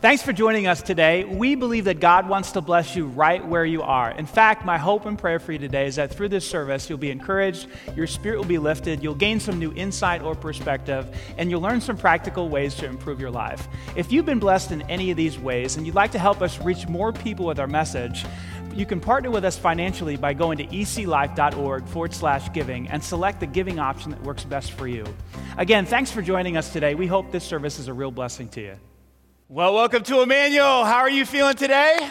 Thanks for joining us today. We believe that God wants to bless you right where you are. In fact, my hope and prayer for you today is that through this service, you'll be encouraged, your spirit will be lifted, you'll gain some new insight or perspective, and you'll learn some practical ways to improve your life. If you've been blessed in any of these ways and you'd like to help us reach more people with our message, you can partner with us financially by going to eclife.org forward slash giving and select the giving option that works best for you. Again, thanks for joining us today. We hope this service is a real blessing to you. Well, welcome to Emmanuel. How are you feeling today?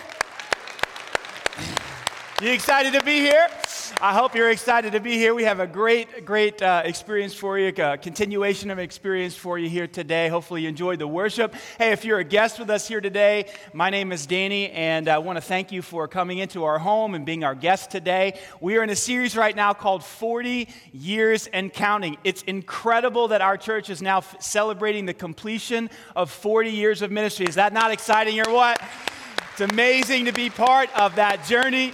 You excited to be here? I hope you're excited to be here. We have a great, great uh, experience for you, a continuation of experience for you here today. Hopefully, you enjoyed the worship. Hey, if you're a guest with us here today, my name is Danny, and I want to thank you for coming into our home and being our guest today. We are in a series right now called 40 Years and Counting. It's incredible that our church is now f- celebrating the completion of 40 years of ministry. Is that not exciting or what? It's amazing to be part of that journey.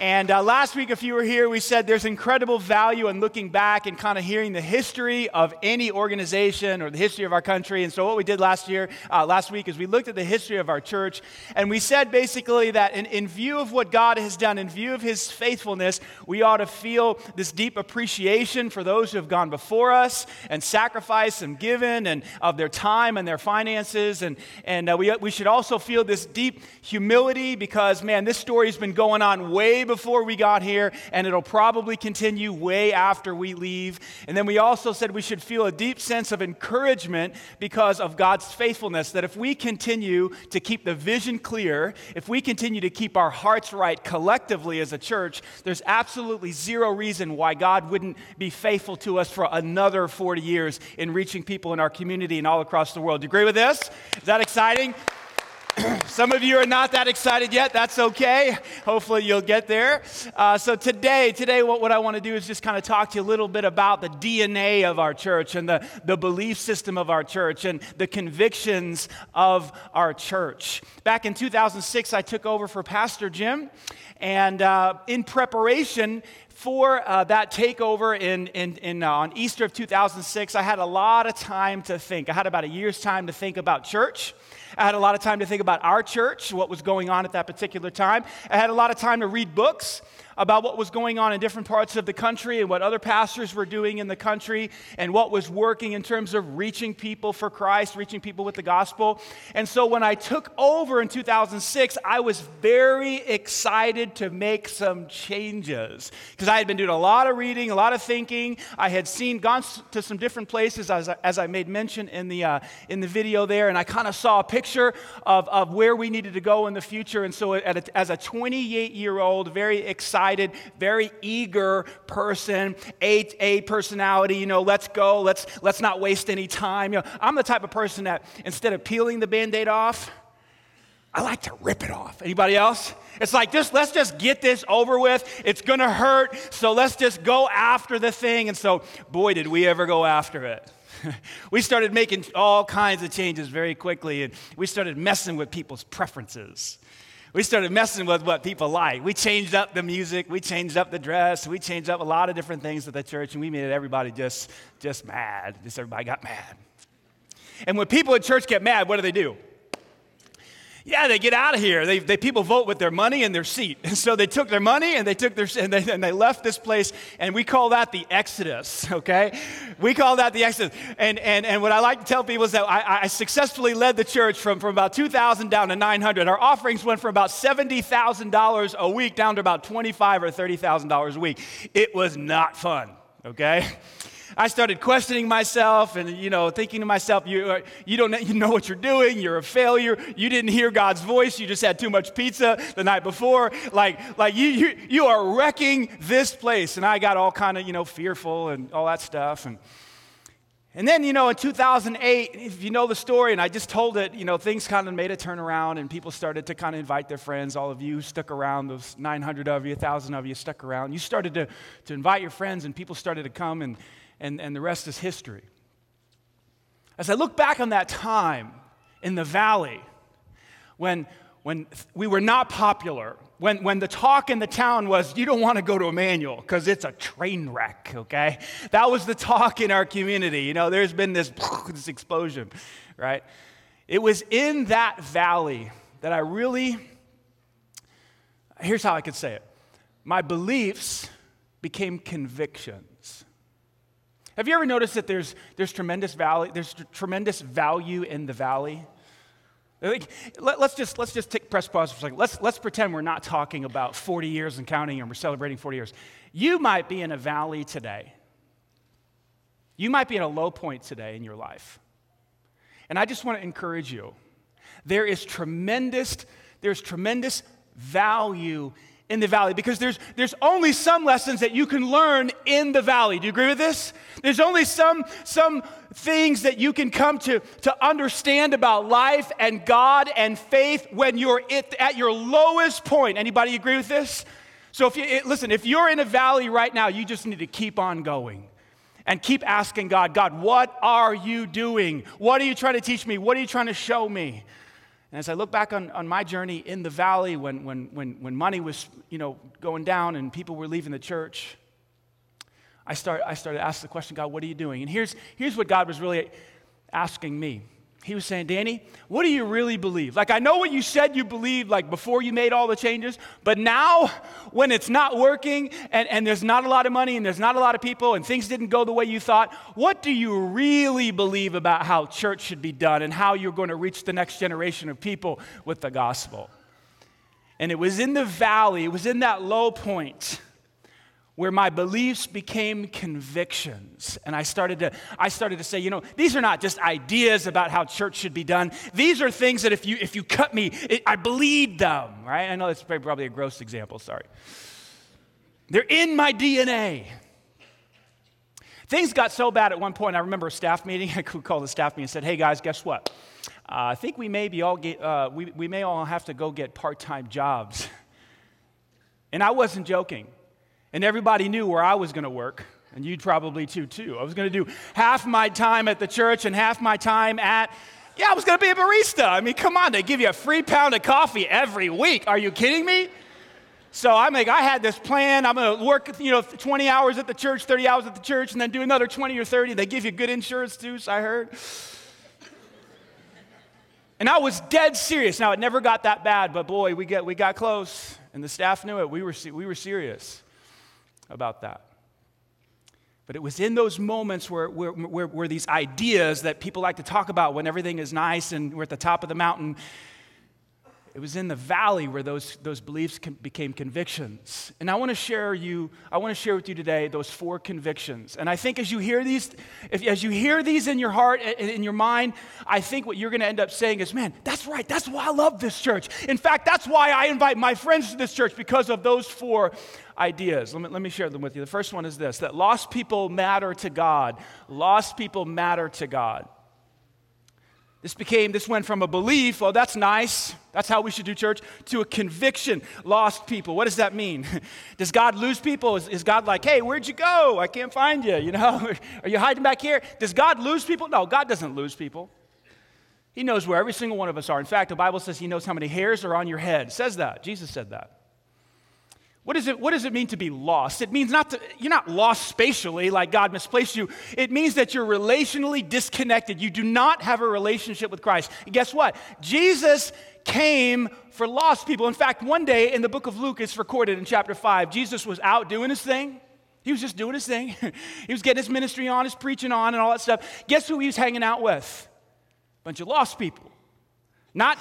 And uh, last week, if you were here, we said there's incredible value in looking back and kind of hearing the history of any organization or the history of our country. And so, what we did last year, uh, last week, is we looked at the history of our church, and we said basically that in, in view of what God has done, in view of His faithfulness, we ought to feel this deep appreciation for those who have gone before us and sacrificed and given and of their time and their finances. And, and uh, we, we should also feel this deep humility because, man, this story's been going on way before we got here, and it'll probably continue way after we leave. And then we also said we should feel a deep sense of encouragement because of God's faithfulness. That if we continue to keep the vision clear, if we continue to keep our hearts right collectively as a church, there's absolutely zero reason why God wouldn't be faithful to us for another 40 years in reaching people in our community and all across the world. Do you agree with this? Is that exciting? Some of you are not that excited yet. That's okay. Hopefully, you'll get there. Uh, so, today, today, what, what I want to do is just kind of talk to you a little bit about the DNA of our church and the, the belief system of our church and the convictions of our church. Back in 2006, I took over for Pastor Jim, and uh, in preparation for uh, that takeover in, in, in uh, on Easter of 2006, I had a lot of time to think. I had about a year's time to think about church. I had a lot of time to think about our church, what was going on at that particular time. I had a lot of time to read books about what was going on in different parts of the country and what other pastors were doing in the country and what was working in terms of reaching people for Christ, reaching people with the gospel. And so when I took over in 2006, I was very excited to make some changes because I had been doing a lot of reading, a lot of thinking. I had seen, gone to some different places as I, as I made mention in the, uh, in the video there, and I kind of saw a picture of, of where we needed to go in the future. And so a, as a 28 year old, very excited excited, very eager person, A, A personality, you know, let's go, let's, let's not waste any time. You know, I'm the type of person that instead of peeling the band-aid off, I like to rip it off. Anybody else? It's like just let's just get this over with. It's gonna hurt, so let's just go after the thing. And so, boy, did we ever go after it. we started making all kinds of changes very quickly, and we started messing with people's preferences we started messing with what people like. We changed up the music, we changed up the dress, we changed up a lot of different things at the church, and we made everybody just, just mad. Just everybody got mad. And when people at church get mad, what do they do? Yeah, they get out of here. They, they, people vote with their money and their seat. And so they took their money and they took their and they, and they left this place. And we call that the Exodus. Okay, we call that the Exodus. And and and what I like to tell people is that I, I successfully led the church from from about 2,000 down to 900. Our offerings went from about seventy thousand dollars a week down to about 25 or 30 thousand dollars a week. It was not fun. Okay. I started questioning myself and, you know, thinking to myself, you, uh, you don't you know what you're doing. You're a failure. You didn't hear God's voice. You just had too much pizza the night before. Like, like you, you, you are wrecking this place. And I got all kind of, you know, fearful and all that stuff. And, and then, you know, in 2008, if you know the story, and I just told it, you know, things kind of made a turnaround and people started to kind of invite their friends. All of you stuck around, those 900 of you, 1,000 of you stuck around. You started to, to invite your friends and people started to come and, and, and the rest is history. As I look back on that time in the valley, when, when we were not popular, when, when the talk in the town was, you don't want to go to Emmanuel because it's a train wreck, okay? That was the talk in our community. You know, there's been this, this explosion, right? It was in that valley that I really, here's how I could say it my beliefs became convictions. Have you ever noticed that there's, there's tremendous value, there's tremendous value in the valley? Like, let, us just let's just take press pause for a second. Let's let's pretend we're not talking about 40 years and counting, and we're celebrating 40 years. You might be in a valley today. You might be in a low point today in your life, and I just want to encourage you. There is tremendous there's tremendous value in the valley because there's, there's only some lessons that you can learn in the valley. Do you agree with this? There's only some, some things that you can come to, to understand about life and God and faith when you're at, at your lowest point. Anybody agree with this? So if you listen, if you're in a valley right now, you just need to keep on going and keep asking God, God, what are you doing? What are you trying to teach me? What are you trying to show me? And as I look back on, on my journey in the valley when, when, when, when money was you know, going down and people were leaving the church, I, start, I started asking the question, God, what are you doing? And here's, here's what God was really asking me he was saying, Danny, what do you really believe? Like, I know what you said you believed, like before you made all the changes, but now when it's not working and, and there's not a lot of money and there's not a lot of people and things didn't go the way you thought, what do you really believe about how church should be done and how you're going to reach the next generation of people with the gospel? And it was in the valley, it was in that low point where my beliefs became convictions. And i started to i started to say you know these are not just ideas about how church should be done. These are things that if you if you cut me it, i bleed them right? I know that's probably a gross example sorry. They're in my dna things got so bad at one point i remember a staff meeting i called the staff meeting and said hey guys guess what? Uh, i think we may be all get, uh, we, we may all have to go get part-time jobs. And i wasn't joking and everybody knew where I was going to work, and you'd probably too, too. I was going to do half my time at the church and half my time at, yeah, I was going to be a barista. I mean, come on, they give you a free pound of coffee every week. Are you kidding me? So I'm like, I had this plan. I'm going to work, you know, 20 hours at the church, 30 hours at the church, and then do another 20 or 30. They give you good insurance too, so I heard. And I was dead serious. Now, it never got that bad, but boy, we, get, we got close, and the staff knew it. We were, we were serious about that. But it was in those moments where, where, where, where, these ideas that people like to talk about when everything is nice and we're at the top of the mountain, it was in the valley where those, those beliefs became convictions. And I want to share you, I want to share with you today those four convictions. And I think as you hear these, if, as you hear these in your heart and in your mind, I think what you're going to end up saying is, man, that's right. That's why I love this church. In fact, that's why I invite my friends to this church because of those four ideas. Let me, let me share them with you. The first one is this that lost people matter to God. Lost people matter to God. This became, this went from a belief, oh, that's nice, that's how we should do church, to a conviction. Lost people. What does that mean? Does God lose people? Is, is, God like, hey, where'd you go? I can't find you. You know, are you hiding back here? Does God lose people? No, God doesn't lose people. He knows where every single one of us are. In fact, the Bible says He knows how many hairs are on your head. It says that. Jesus said that. What, is it, what does it mean to be lost? It means not to, you're not lost spatially like God misplaced you. It means that you're relationally disconnected. You do not have a relationship with Christ. And guess what? Jesus came for lost people. In fact, one day in the book of Luke, it's recorded in chapter 5, Jesus was out doing his thing. He was just doing his thing. he was getting his ministry on, his preaching on, and all that stuff. Guess who he was hanging out with? A bunch of lost people. Not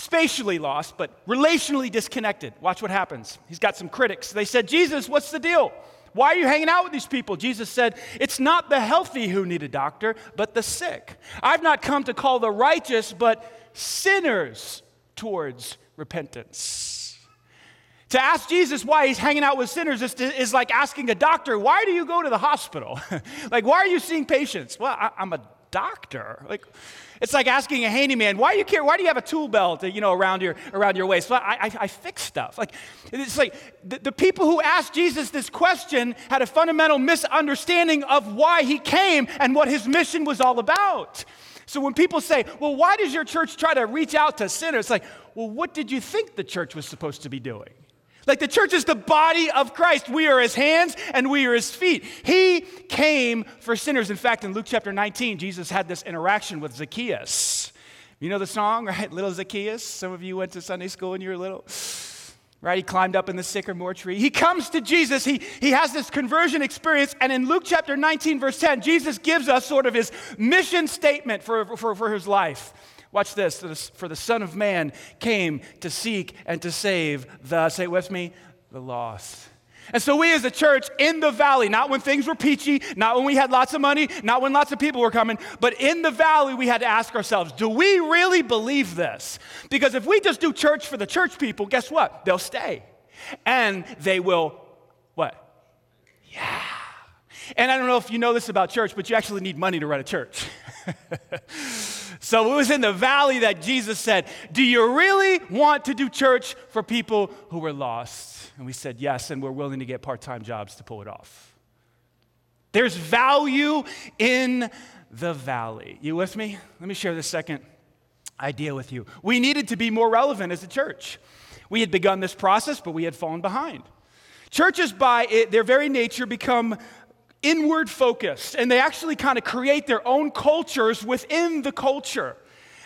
spatially lost, but relationally disconnected. Watch what happens. He's got some critics. They said, Jesus, what's the deal? Why are you hanging out with these people? Jesus said, It's not the healthy who need a doctor, but the sick. I've not come to call the righteous, but sinners towards repentance. To ask Jesus why he's hanging out with sinners is, to, is like asking a doctor, Why do you go to the hospital? like, why are you seeing patients? Well, I, I'm a doctor. Like, it's like asking a handyman, why do you care? Why do you have a tool belt, you know, around your, around your waist? Well, I, I, I fix stuff. Like, it's like the, the people who asked Jesus this question had a fundamental misunderstanding of why he came and what his mission was all about. So when people say, well, why does your church try to reach out to sinners? It's like, well, what did you think the church was supposed to be doing? Like the church is the body of Christ. We are his hands and we are his feet. He came for sinners. In fact, in Luke chapter 19, Jesus had this interaction with Zacchaeus. You know the song, right? Little Zacchaeus. Some of you went to Sunday school when you were little. Right? He climbed up in the sycamore tree. He comes to Jesus. He, he has this conversion experience. And in Luke chapter 19, verse 10, Jesus gives us sort of his mission statement for, for, for his life. Watch this. For the Son of Man came to seek and to save the, say it with me, the lost. And so, we as a church in the valley, not when things were peachy, not when we had lots of money, not when lots of people were coming, but in the valley, we had to ask ourselves, do we really believe this? Because if we just do church for the church people, guess what? They'll stay. And they will, what? Yeah. And I don't know if you know this about church, but you actually need money to run a church. so it was in the valley that Jesus said, Do you really want to do church for people who were lost? And we said yes, and we're willing to get part time jobs to pull it off. There's value in the valley. You with me? Let me share the second idea with you. We needed to be more relevant as a church. We had begun this process, but we had fallen behind. Churches, by it, their very nature, become inward focused, and they actually kind of create their own cultures within the culture.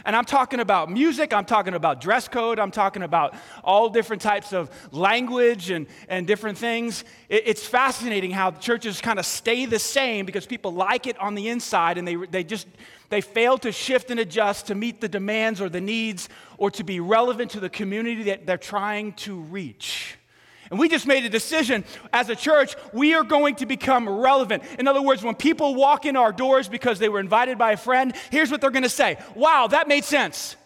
And I'm talking about music, I'm talking about dress code, I'm talking about all different types of language and, and different things. It, it's fascinating how churches kind of stay the same because people like it on the inside and they, they just they fail to shift and adjust to meet the demands or the needs or to be relevant to the community that they're trying to reach. And we just made a decision as a church, we are going to become relevant. In other words, when people walk in our doors because they were invited by a friend, here's what they're going to say Wow, that made sense.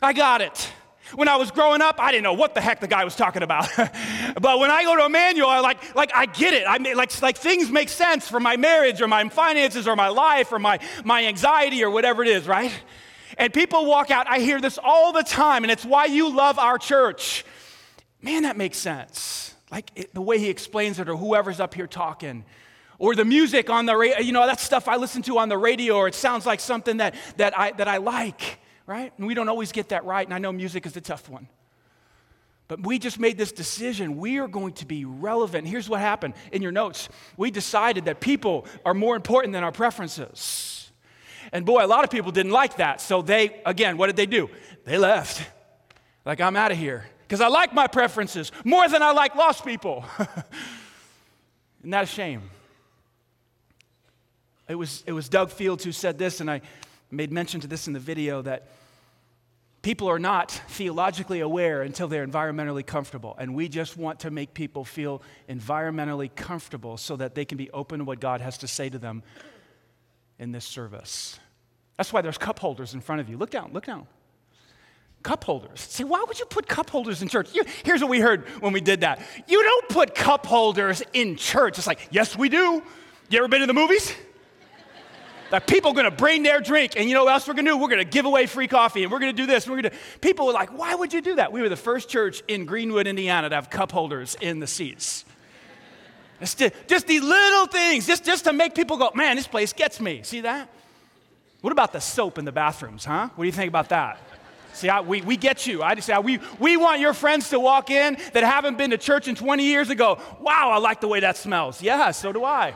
I got it. When I was growing up, I didn't know what the heck the guy was talking about. but when I go to Emmanuel, I like, like I get it. I mean, like, like things make sense for my marriage or my finances or my life or my, my anxiety or whatever it is, right? And people walk out, I hear this all the time, and it's why you love our church man, that makes sense. Like it, the way he explains it, or whoever's up here talking. Or the music on the radio, you know, that stuff I listen to on the radio, or it sounds like something that, that, I, that I like, right? And we don't always get that right, and I know music is a tough one. But we just made this decision. We are going to be relevant. Here's what happened in your notes. We decided that people are more important than our preferences. And boy, a lot of people didn't like that. So they, again, what did they do? They left. Like, I'm out of here because I like my preferences more than I like lost people. Isn't that a shame? It was, it was Doug Fields who said this, and I made mention to this in the video that people are not theologically aware until they're environmentally comfortable. And we just want to make people feel environmentally comfortable so that they can be open to what God has to say to them in this service. That's why there's cup holders in front of you. Look down, look down cup holders. See, why would you put cup holders in church? You, here's what we heard when we did that. You don't put cup holders in church. It's like, yes, we do. You ever been to the movies? That people gonna bring their drink, and you know what else we're gonna do? We're gonna give away free coffee, and we're gonna do this, and we're gonna. People were like, why would you do that? We were the first church in Greenwood, Indiana to have cup holders in the seats. Just these little things, just, just to make people go, man, this place gets me. See that? What about the soap in the bathrooms, huh? What do you think about that? See, I, we, we get you. I just say, we, we want your friends to walk in that haven't been to church in 20 years ago. Wow, I like the way that smells. Yeah, so do I.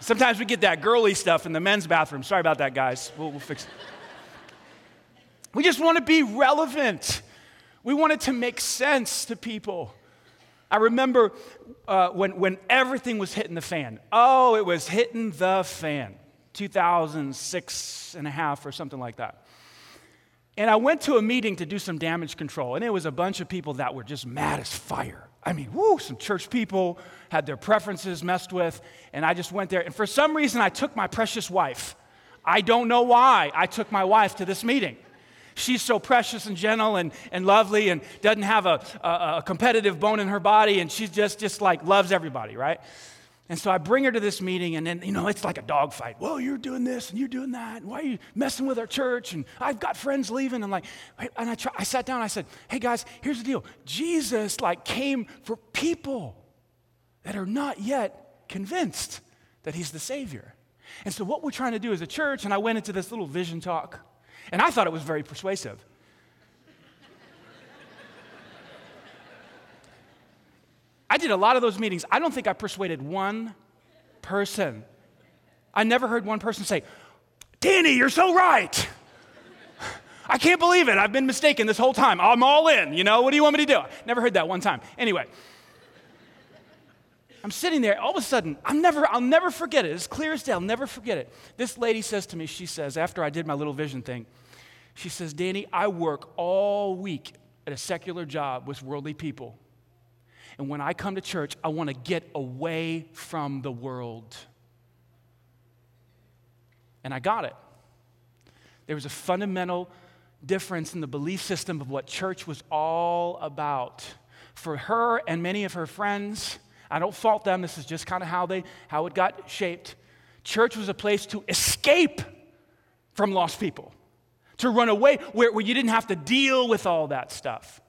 Sometimes we get that girly stuff in the men's bathroom. Sorry about that, guys. We'll, we'll fix it. We just want to be relevant. We want it to make sense to people. I remember uh, when, when everything was hitting the fan. Oh, it was hitting the fan. 2006 and a half or something like that. And I went to a meeting to do some damage control, and it was a bunch of people that were just mad as fire. I mean, whoo, some church people had their preferences messed with, and I just went there. And for some reason, I took my precious wife. I don't know why I took my wife to this meeting. She's so precious and gentle and, and lovely and doesn't have a, a, a competitive bone in her body, and she's just, just like loves everybody, right? And so I bring her to this meeting, and then, you know, it's like a dogfight. Well, you're doing this and you're doing that. And why are you messing with our church? And I've got friends leaving. And like, and I, try, I sat down, I said, hey guys, here's the deal. Jesus, like, came for people that are not yet convinced that he's the Savior. And so what we're trying to do as a church, and I went into this little vision talk, and I thought it was very persuasive. I did a lot of those meetings. I don't think I persuaded one person. I never heard one person say, Danny, you're so right. I can't believe it. I've been mistaken this whole time. I'm all in. You know, what do you want me to do? Never heard that one time. Anyway, I'm sitting there. All of a sudden, I'm never, I'll never forget it. It's clear as day. I'll never forget it. This lady says to me, she says, after I did my little vision thing, she says, Danny, I work all week at a secular job with worldly people. And when I come to church, I want to get away from the world. And I got it. There was a fundamental difference in the belief system of what church was all about. For her and many of her friends, I don't fault them, this is just kind of how, they, how it got shaped. Church was a place to escape from lost people, to run away where, where you didn't have to deal with all that stuff.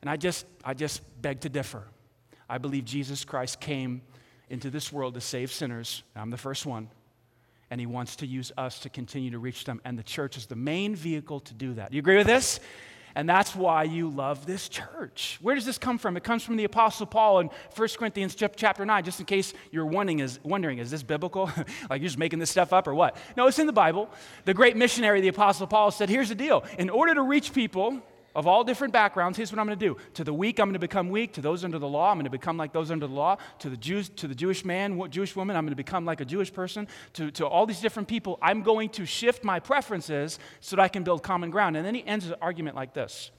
And I just, I just beg to differ. I believe Jesus Christ came into this world to save sinners. I'm the first one and he wants to use us to continue to reach them. And the church is the main vehicle to do that. Do You agree with this? And that's why you love this church. Where does this come from? It comes from the Apostle Paul in 1 Corinthians chapter 9, just in case you're wondering, is, wondering, is this biblical? like you're just making this stuff up or what? No, it's in the Bible. The great missionary, the Apostle Paul, said, Here's the deal. In order to reach people, of all different backgrounds, here's what I'm going to do. To the weak, I'm going to become weak. To those under the law, I'm going to become like those under the law. To the Jews, to the Jewish man, Jewish woman, I'm going to become like a Jewish person. To, to all these different people, I'm going to shift my preferences so that I can build common ground. And then he ends his argument like this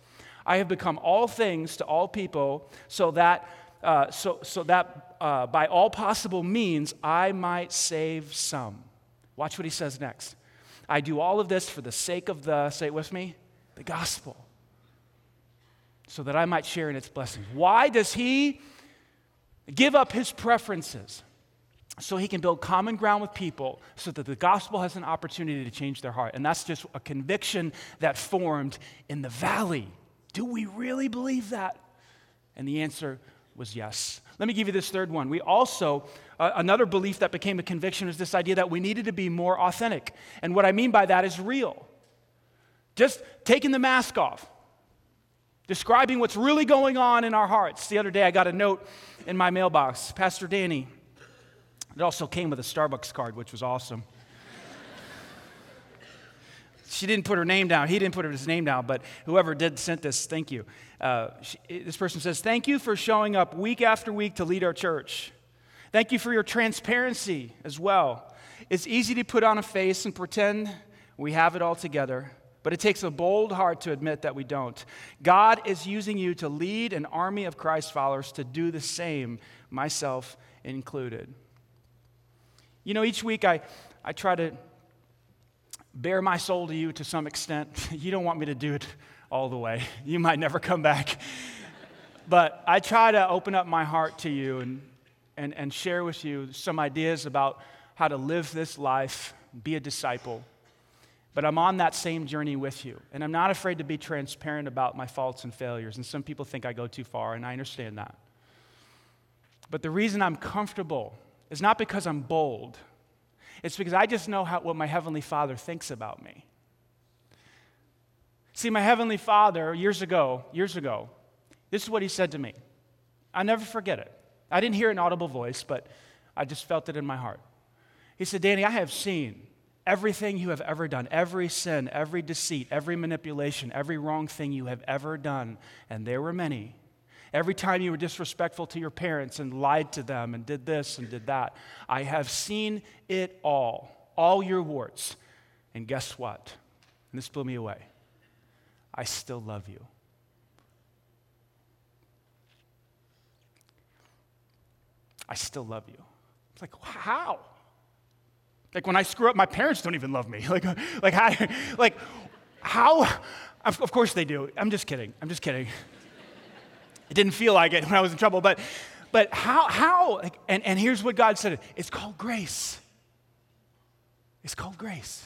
I have become all things to all people so that, uh, so, so that uh, by all possible means I might save some. Watch what he says next. I do all of this for the sake of the, say it with me, the gospel so that I might share in its blessings. Why does he give up his preferences? So he can build common ground with people so that the gospel has an opportunity to change their heart. And that's just a conviction that formed in the valley. Do we really believe that? And the answer was yes. Let me give you this third one. We also, uh, another belief that became a conviction is this idea that we needed to be more authentic. And what I mean by that is real. Just taking the mask off describing what's really going on in our hearts. The other day, I got a note in my mailbox Pastor Danny. It also came with a Starbucks card, which was awesome. she didn't put her name down. He didn't put his name down, but whoever did sent this, thank you. Uh, she, this person says, Thank you for showing up week after week to lead our church. Thank you for your transparency as well. It's easy to put on a face and pretend we have it all together. But it takes a bold heart to admit that we don't. God is using you to lead an army of Christ followers to do the same, myself included. You know, each week I, I try to bare my soul to you to some extent. You don't want me to do it all the way, you might never come back. but I try to open up my heart to you and, and, and share with you some ideas about how to live this life, be a disciple. But I'm on that same journey with you. And I'm not afraid to be transparent about my faults and failures. And some people think I go too far, and I understand that. But the reason I'm comfortable is not because I'm bold, it's because I just know how, what my Heavenly Father thinks about me. See, my Heavenly Father, years ago, years ago, this is what He said to me. I'll never forget it. I didn't hear an audible voice, but I just felt it in my heart. He said, Danny, I have seen everything you have ever done, every sin, every deceit, every manipulation, every wrong thing you have ever done, and there were many. Every time you were disrespectful to your parents and lied to them and did this and did that, I have seen it all, all your warts. And guess what? And this blew me away. I still love you. I still love you. It's like, how? Like when I screw up, my parents don't even love me. Like, like, how, like how? Of course they do. I'm just kidding. I'm just kidding. It didn't feel like it when I was in trouble, but, but how? How? Like, and, and here's what God said it's called grace. It's called grace.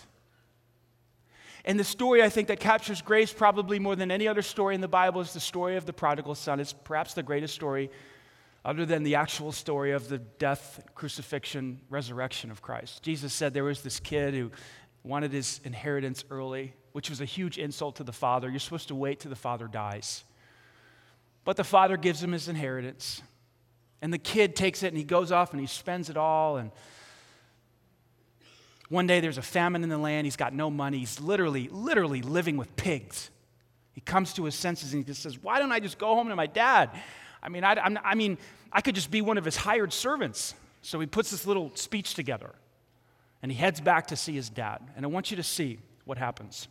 And the story I think that captures grace probably more than any other story in the Bible is the story of the prodigal son. It's perhaps the greatest story other than the actual story of the death, crucifixion, resurrection of Christ. Jesus said there was this kid who wanted his inheritance early, which was a huge insult to the father. You're supposed to wait till the father dies. But the father gives him his inheritance. And the kid takes it and he goes off and he spends it all. And One day there's a famine in the land. He's got no money. He's literally, literally living with pigs. He comes to his senses and he just says, Why don't I just go home to my dad? I mean, I, I mean, I could just be one of his hired servants. So he puts this little speech together and he heads back to see his dad. And I want you to see what happens.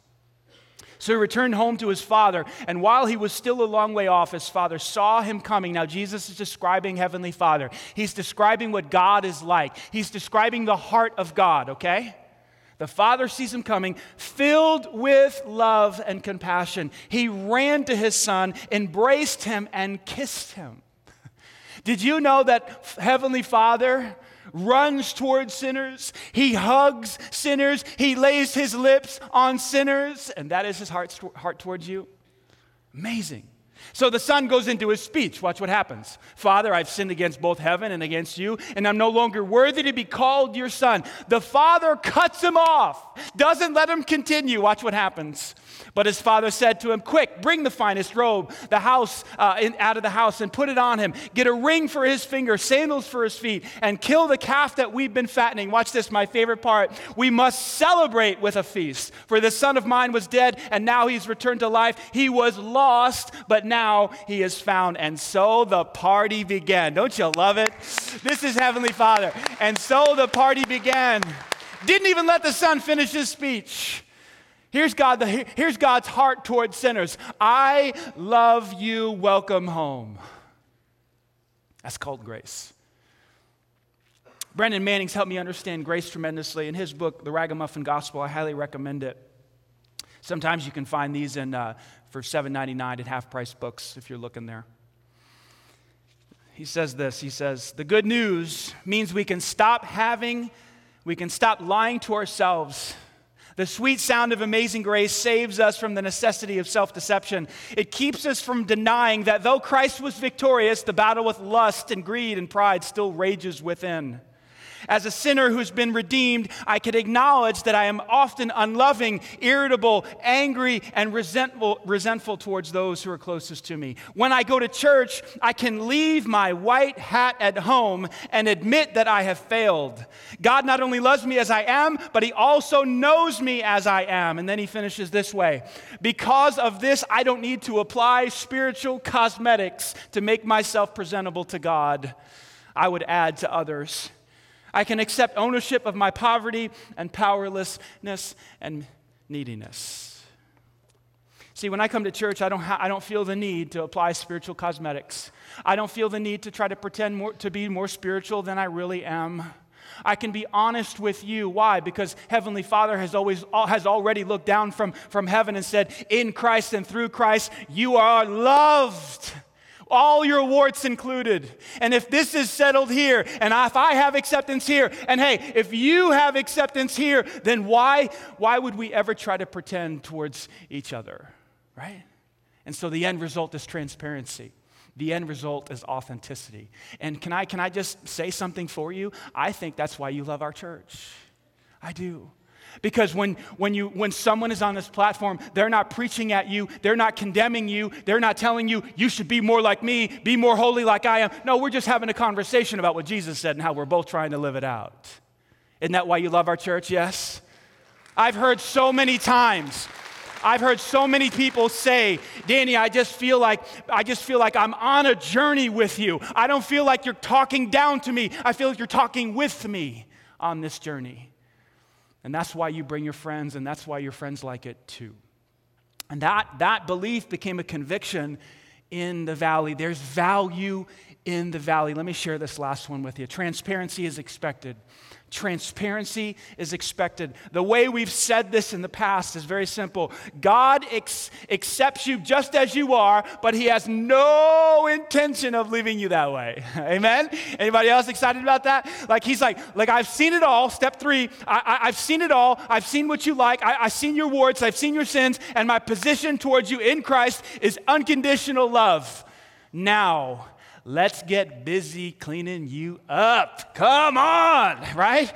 So he returned home to his father, and while he was still a long way off, his father saw him coming. Now, Jesus is describing Heavenly Father. He's describing what God is like, he's describing the heart of God, okay? The father sees him coming, filled with love and compassion. He ran to his son, embraced him, and kissed him. Did you know that Heavenly Father runs towards sinners? He hugs sinners. He lays his lips on sinners. And that is his heart, heart towards you? Amazing. So the son goes into his speech. Watch what happens. Father, I've sinned against both heaven and against you, and I'm no longer worthy to be called your son. The father cuts him off, doesn't let him continue. Watch what happens. But his father said to him, Quick, bring the finest robe, the house uh, in, out of the house, and put it on him. Get a ring for his finger, sandals for his feet, and kill the calf that we've been fattening. Watch this, my favorite part. We must celebrate with a feast. For this son of mine was dead, and now he's returned to life. He was lost, but now he is found. And so the party began. Don't you love it? This is Heavenly Father. And so the party began. Didn't even let the son finish his speech. Here's, God, the, here's God's heart towards sinners I love you, welcome home. That's called grace. Brennan Manning's helped me understand grace tremendously. In his book, The Ragamuffin Gospel, I highly recommend it. Sometimes you can find these in, uh, for $7.99 at half price books if you're looking there. He says this He says, The good news means we can stop having, we can stop lying to ourselves the sweet sound of amazing grace saves us from the necessity of self deception. It keeps us from denying that though Christ was victorious, the battle with lust and greed and pride still rages within. As a sinner who's been redeemed, I can acknowledge that I am often unloving, irritable, angry, and resentful, resentful towards those who are closest to me. When I go to church, I can leave my white hat at home and admit that I have failed. God not only loves me as I am, but He also knows me as I am. And then He finishes this way Because of this, I don't need to apply spiritual cosmetics to make myself presentable to God. I would add to others. I can accept ownership of my poverty and powerlessness and neediness. See, when I come to church, I don't, ha- I don't feel the need to apply spiritual cosmetics. I don't feel the need to try to pretend more, to be more spiritual than I really am. I can be honest with you. Why? Because Heavenly Father has always has already looked down from, from heaven and said, In Christ and through Christ, you are loved all your warts included. And if this is settled here, and if I have acceptance here, and hey, if you have acceptance here, then why, why would we ever try to pretend towards each other, right? And so the end result is transparency. The end result is authenticity. And can I, can I just say something for you? I think that's why you love our church. I do. Because when, when, you, when someone is on this platform, they're not preaching at you, they're not condemning you, they're not telling you, you should be more like me, be more holy like I am. No, we're just having a conversation about what Jesus said and how we're both trying to live it out. Isn't that why you love our church? Yes? I've heard so many times. I've heard so many people say, Danny, I just feel like I just feel like I'm on a journey with you. I don't feel like you're talking down to me. I feel like you're talking with me on this journey. And that's why you bring your friends, and that's why your friends like it too. And that, that belief became a conviction in the valley. There's value in the valley. Let me share this last one with you. Transparency is expected. Transparency is expected. The way we've said this in the past is very simple God ex- accepts you just as you are, but He has no intention of leaving you that way. Amen? Anybody else excited about that? Like, He's like, like I've seen it all. Step three, I, have seen it all. I've seen what you like. I, I've seen your warts. I've seen your sins. And my position towards you in Christ is unconditional love. Now, let's get busy cleaning you up. Come on, right?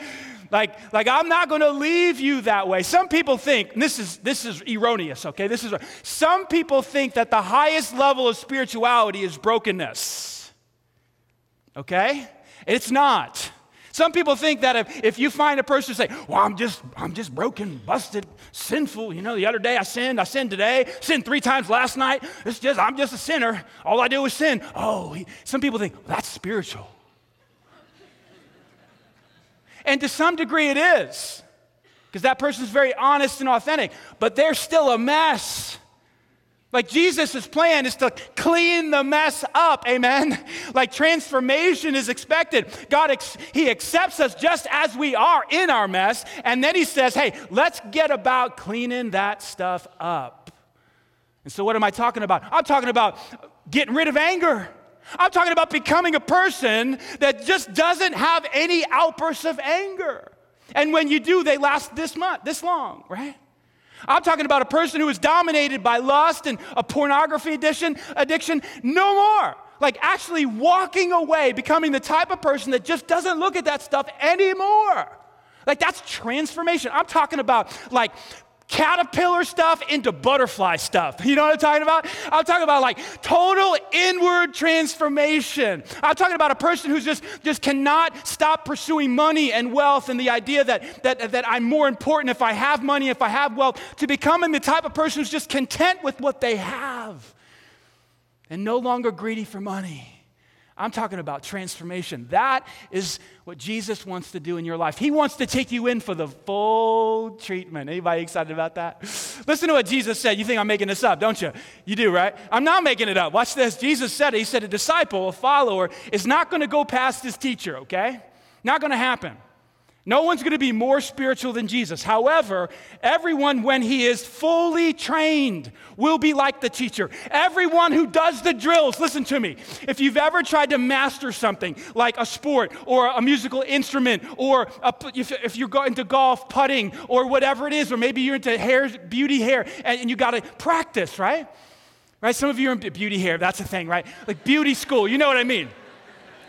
Like, like I'm not going to leave you that way. Some people think, this is, this is erroneous, okay? This is, some people think that the highest level of spirituality is brokenness, okay? It's not. Some people think that if, if you find a person say, Well, I'm just, I'm just broken, busted, sinful. You know, the other day I sinned, I sinned today, sinned three times last night. It's just, I'm just a sinner. All I do is sin. Oh, he, some people think, well, that's spiritual. and to some degree it is, because that person is very honest and authentic, but they're still a mess. Like Jesus' plan is to clean the mess up, amen? Like transformation is expected. God, ex- He accepts us just as we are in our mess, and then He says, hey, let's get about cleaning that stuff up. And so, what am I talking about? I'm talking about getting rid of anger. I'm talking about becoming a person that just doesn't have any outbursts of anger. And when you do, they last this month, this long, right? I'm talking about a person who is dominated by lust and a pornography addiction, addiction. No more. Like actually walking away, becoming the type of person that just doesn't look at that stuff anymore. Like that's transformation. I'm talking about like caterpillar stuff into butterfly stuff. You know what I'm talking about? I'm talking about like total inward transformation. I'm talking about a person who just, just cannot stop pursuing money and wealth and the idea that, that, that I'm more important if I have money, if I have wealth, to becoming the type of person who's just content with what they have and no longer greedy for money. I'm talking about transformation. That is what Jesus wants to do in your life. He wants to take you in for the full treatment. Anybody excited about that? Listen to what Jesus said. You think I'm making this up, don't you? You do, right? I'm not making it up. Watch this. Jesus said it. He said a disciple, a follower, is not going to go past his teacher, okay? Not going to happen. No one's going to be more spiritual than Jesus. However, everyone, when he is fully trained, will be like the teacher. Everyone who does the drills, listen to me. If you've ever tried to master something like a sport or a musical instrument, or a, if, if you're into golf, putting, or whatever it is, or maybe you're into hair, beauty hair, and, and you got to practice, right? Right? Some of you are in beauty hair, that's a thing, right? Like beauty school, you know what I mean.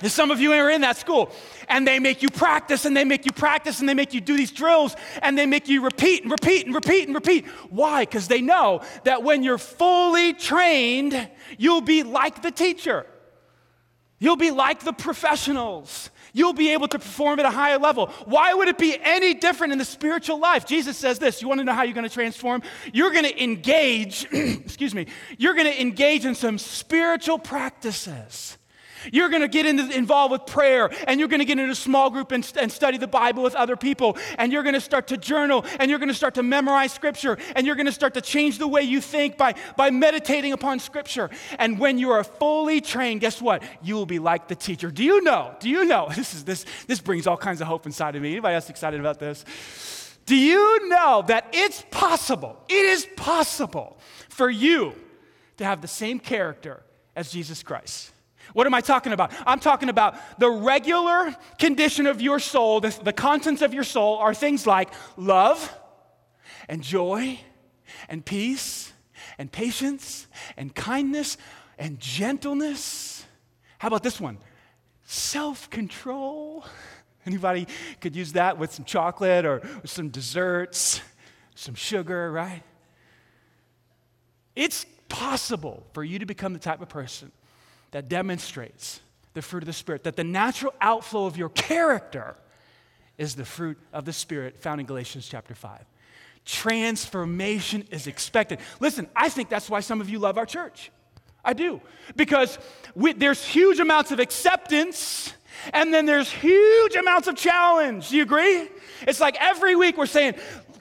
And some of you are in that school and they make you practice and they make you practice and they make you do these drills and they make you repeat and repeat and repeat and repeat. Why? Because they know that when you're fully trained, you'll be like the teacher. You'll be like the professionals. You'll be able to perform at a higher level. Why would it be any different in the spiritual life? Jesus says this. You want to know how you're going to transform? You're going to engage, excuse me, you're going to engage in some spiritual practices you're going to get into, involved with prayer and you're going to get into a small group and, and study the Bible with other people and you're going to start to journal and you're going to start to memorize scripture and you're going to start to change the way you think by, by meditating upon scripture. And when you are fully trained, guess what? You will be like the teacher. Do you know? Do you know? This, is, this, this brings all kinds of hope inside of me. Anybody else excited about this? Do you know that it's possible, it is possible for you to have the same character as Jesus Christ? What am I talking about? I'm talking about the regular condition of your soul, the, the contents of your soul are things like love and joy and peace and patience and kindness and gentleness. How about this one? Self-control. Anybody could use that with some chocolate or some desserts, some sugar, right? It's possible for you to become the type of person that demonstrates the fruit of the Spirit, that the natural outflow of your character is the fruit of the Spirit found in Galatians chapter 5. Transformation is expected. Listen, I think that's why some of you love our church. I do. Because we, there's huge amounts of acceptance and then there's huge amounts of challenge. Do you agree? It's like every week we're saying,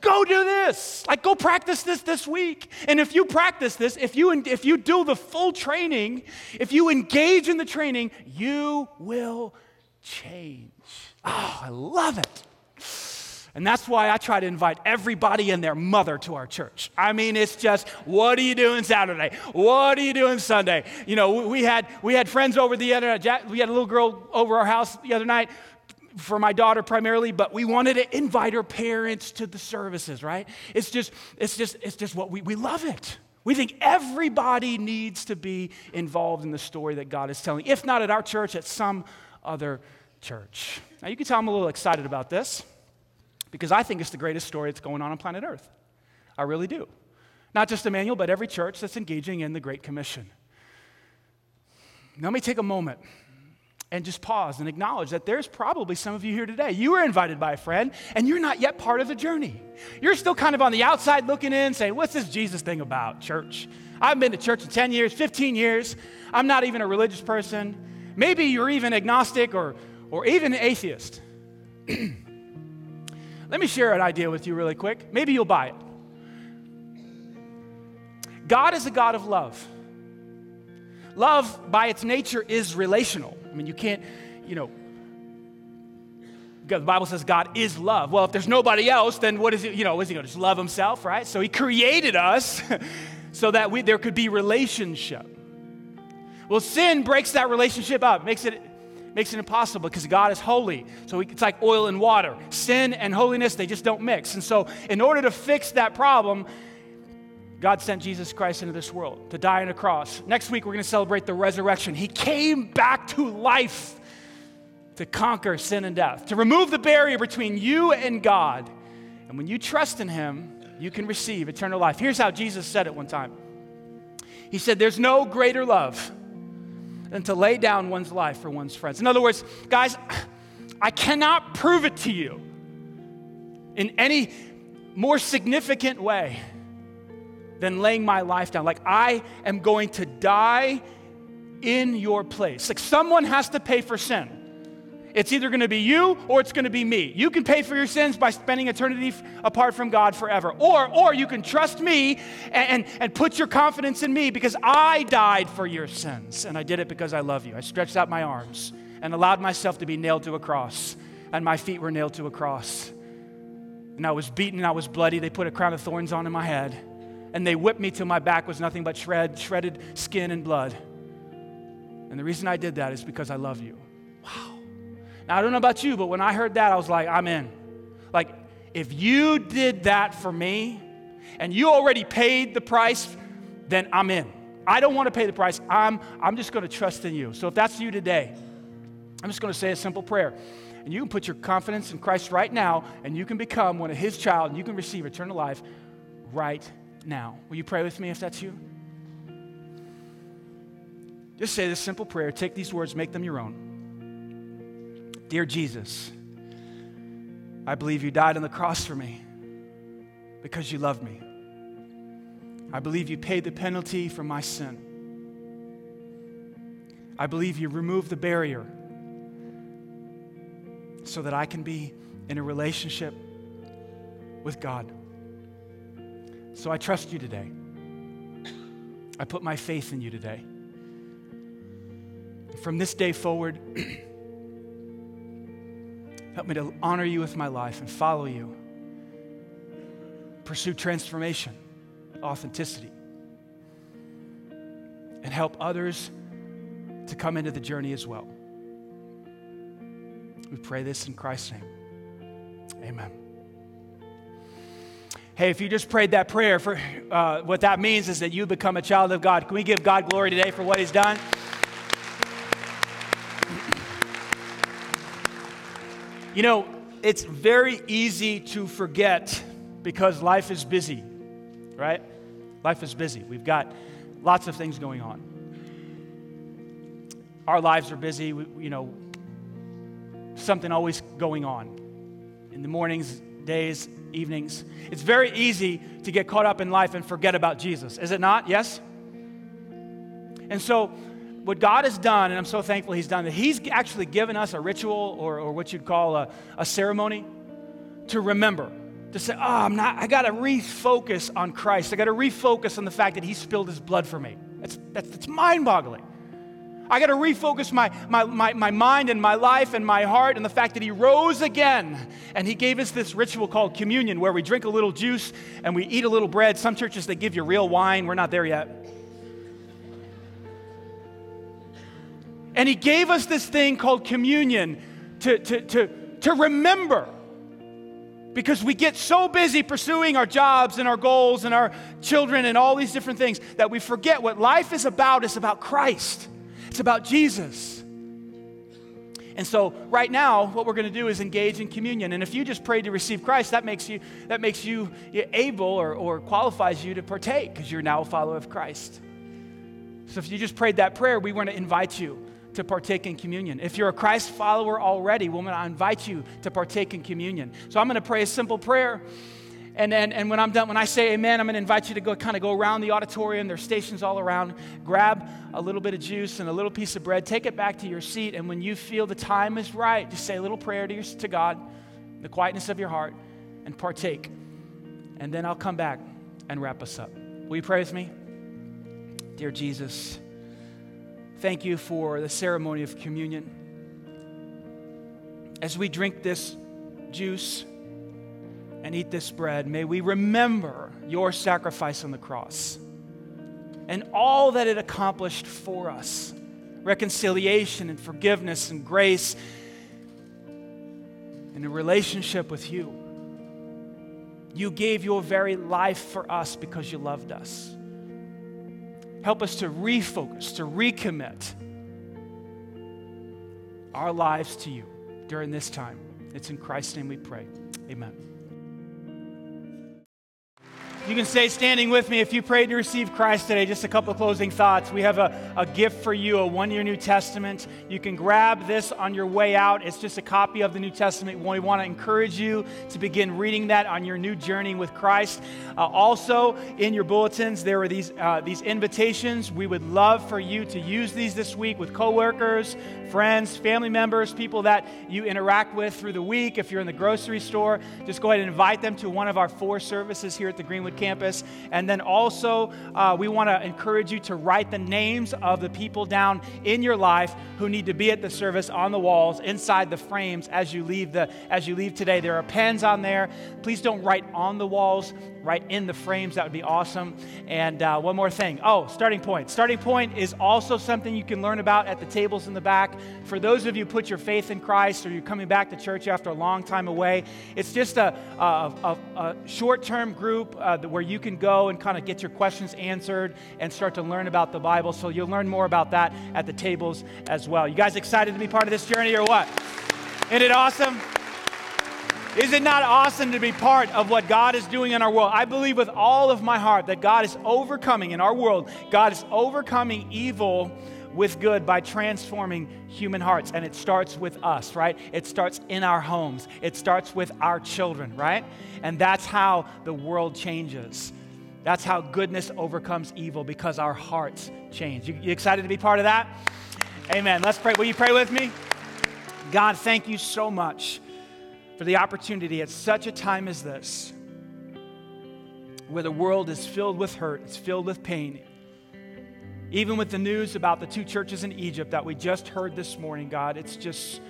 go do this. Like, go practice this this week. And if you practice this, if you, if you do the full training, if you engage in the training, you will change. Oh, I love it. And that's why I try to invite everybody and their mother to our church. I mean, it's just, what are you doing Saturday? What are you doing Sunday? You know, we had, we had friends over the other, we had a little girl over our house the other night for my daughter primarily, but we wanted to invite her parents to the services, right? It's just, it's just, it's just what we, we love it. We think everybody needs to be involved in the story that God is telling, if not at our church, at some other church. Now, you can tell I'm a little excited about this because I think it's the greatest story that's going on on planet Earth. I really do. Not just Emmanuel, but every church that's engaging in the Great Commission. Now, let me take a moment and just pause and acknowledge that there's probably some of you here today. You were invited by a friend, and you're not yet part of the journey. You're still kind of on the outside looking in, saying, What's this Jesus thing about, church? I've been to church in 10 years, 15 years. I'm not even a religious person. Maybe you're even agnostic or, or even atheist. Let me share an idea with you really quick. Maybe you'll buy it. God is a God of love. Love, by its nature, is relational. I mean, you can't, you know, the Bible says God is love. Well, if there's nobody else, then what is he, you know, is he going to just love himself, right? So he created us so that we, there could be relationship. Well, sin breaks that relationship up, makes it makes it impossible because God is holy. So it's like oil and water. Sin and holiness, they just don't mix. And so, in order to fix that problem, God sent Jesus Christ into this world to die on a cross. Next week, we're going to celebrate the resurrection. He came back to life to conquer sin and death, to remove the barrier between you and God. And when you trust in Him, you can receive eternal life. Here's how Jesus said it one time He said, There's no greater love than to lay down one's life for one's friends. In other words, guys, I cannot prove it to you in any more significant way than laying my life down. Like, I am going to die in your place. Like, someone has to pay for sin. It's either going to be you or it's going to be me. You can pay for your sins by spending eternity f- apart from God forever. Or, or you can trust me and, and, and put your confidence in me because I died for your sins. And I did it because I love you. I stretched out my arms and allowed myself to be nailed to a cross. And my feet were nailed to a cross. And I was beaten and I was bloody. They put a crown of thorns on in my head and they whipped me till my back was nothing but shred, shredded skin and blood. And the reason I did that is because I love you. Wow. Now, I don't know about you, but when I heard that, I was like, I'm in. Like, if you did that for me and you already paid the price, then I'm in. I don't want to pay the price. I'm, I'm just going to trust in you. So if that's you today, I'm just going to say a simple prayer. And you can put your confidence in Christ right now, and you can become one of his child, and you can receive eternal life right now. Will you pray with me if that's you? Just say this simple prayer. Take these words, make them your own. Dear Jesus, I believe you died on the cross for me because you loved me. I believe you paid the penalty for my sin. I believe you removed the barrier so that I can be in a relationship with God. So I trust you today. I put my faith in you today. From this day forward, help me to honor you with my life and follow you. Pursue transformation, authenticity, and help others to come into the journey as well. We pray this in Christ's name. Amen hey, if you just prayed that prayer, for uh, what that means is that you become a child of God. Can we give God glory today for what He's done? You know, it's very easy to forget because life is busy, right? Life is busy. We've got lots of things going on. Our lives are busy, we, you know, something always going on. In the mornings, days, evenings. It's very easy to get caught up in life and forget about Jesus, is it not? Yes? And so, what God has done, and I'm so thankful He's done that, He's actually given us a ritual or, or what you'd call a, a ceremony to remember. To say, oh, I'm not, I got to refocus on Christ. I got to refocus on the fact that He spilled His blood for me. That's, that's, that's mind boggling. I got to refocus my, my, my, my mind and my life and my heart and the fact that He rose again. And He gave us this ritual called communion where we drink a little juice and we eat a little bread. Some churches, they give you real wine. We're not there yet. And He gave us this thing called communion to, to, to, to remember. Because we get so busy pursuing our jobs and our goals and our children and all these different things that we forget what life is about is about Christ. It's about Jesus. And so right now, what we're going to do is engage in communion. And if you just prayed to receive Christ, that makes you, that makes you able or, or qualifies you to partake because you're now a follower of Christ. So if you just prayed that prayer, we want to invite you to partake in communion. If you're a Christ follower already, woman, I invite you to partake in communion. So I'm going to pray a simple prayer. And then, and when I'm done, when I say amen, I'm going to invite you to go kind of go around the auditorium. There's stations all around. Grab a little bit of juice and a little piece of bread. Take it back to your seat. And when you feel the time is right, just say a little prayer to, your, to God, the quietness of your heart, and partake. And then I'll come back and wrap us up. Will you pray with me? Dear Jesus, thank you for the ceremony of communion. As we drink this juice, and eat this bread, may we remember your sacrifice on the cross and all that it accomplished for us reconciliation and forgiveness and grace and a relationship with you. You gave your very life for us because you loved us. Help us to refocus, to recommit our lives to you during this time. It's in Christ's name we pray. Amen. You can stay standing with me if you prayed to receive Christ today. Just a couple closing thoughts. We have a, a gift for you, a one year New Testament. You can grab this on your way out. It's just a copy of the New Testament. We want to encourage you to begin reading that on your new journey with Christ. Uh, also, in your bulletins, there are these, uh, these invitations. We would love for you to use these this week with coworkers, friends, family members, people that you interact with through the week. If you're in the grocery store, just go ahead and invite them to one of our four services here at the Greenwood campus. And then also, uh, we want to encourage you to write the names of the people down in your life who need to be at the service on the walls, inside the frames as you leave the as you leave today. There are pens on there. Please don't write on the walls. Write in the frames. That would be awesome. And uh, one more thing. Oh, starting point. Starting point is also something you can learn about at the tables in the back. For those of you put your faith in Christ or you're coming back to church after a long time away, it's just a, a, a, a short-term group uh, where you can go and kind of get your questions answered and start to learn about the Bible. So you'll learn more about that at the tables as well. You guys excited to be part of this journey or what? Isn't it awesome? Is it not awesome to be part of what God is doing in our world? I believe with all of my heart that God is overcoming in our world, God is overcoming evil with good by transforming human hearts. And it starts with us, right? It starts in our homes, it starts with our children, right? And that's how the world changes. That's how goodness overcomes evil because our hearts change. You, you excited to be part of that? Amen. Let's pray. Will you pray with me? God, thank you so much for the opportunity at such a time as this, where the world is filled with hurt, it's filled with pain. Even with the news about the two churches in Egypt that we just heard this morning, God, it's just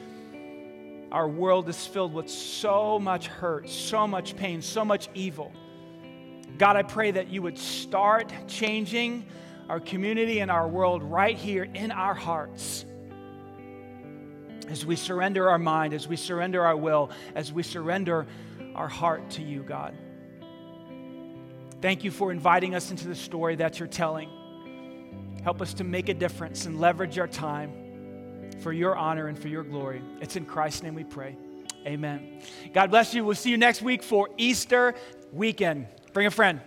our world is filled with so much hurt, so much pain, so much evil. God, I pray that you would start changing our community and our world right here in our hearts as we surrender our mind, as we surrender our will, as we surrender our heart to you, God. Thank you for inviting us into the story that you're telling. Help us to make a difference and leverage our time for your honor and for your glory. It's in Christ's name we pray. Amen. God bless you. We'll see you next week for Easter weekend. Bring a friend.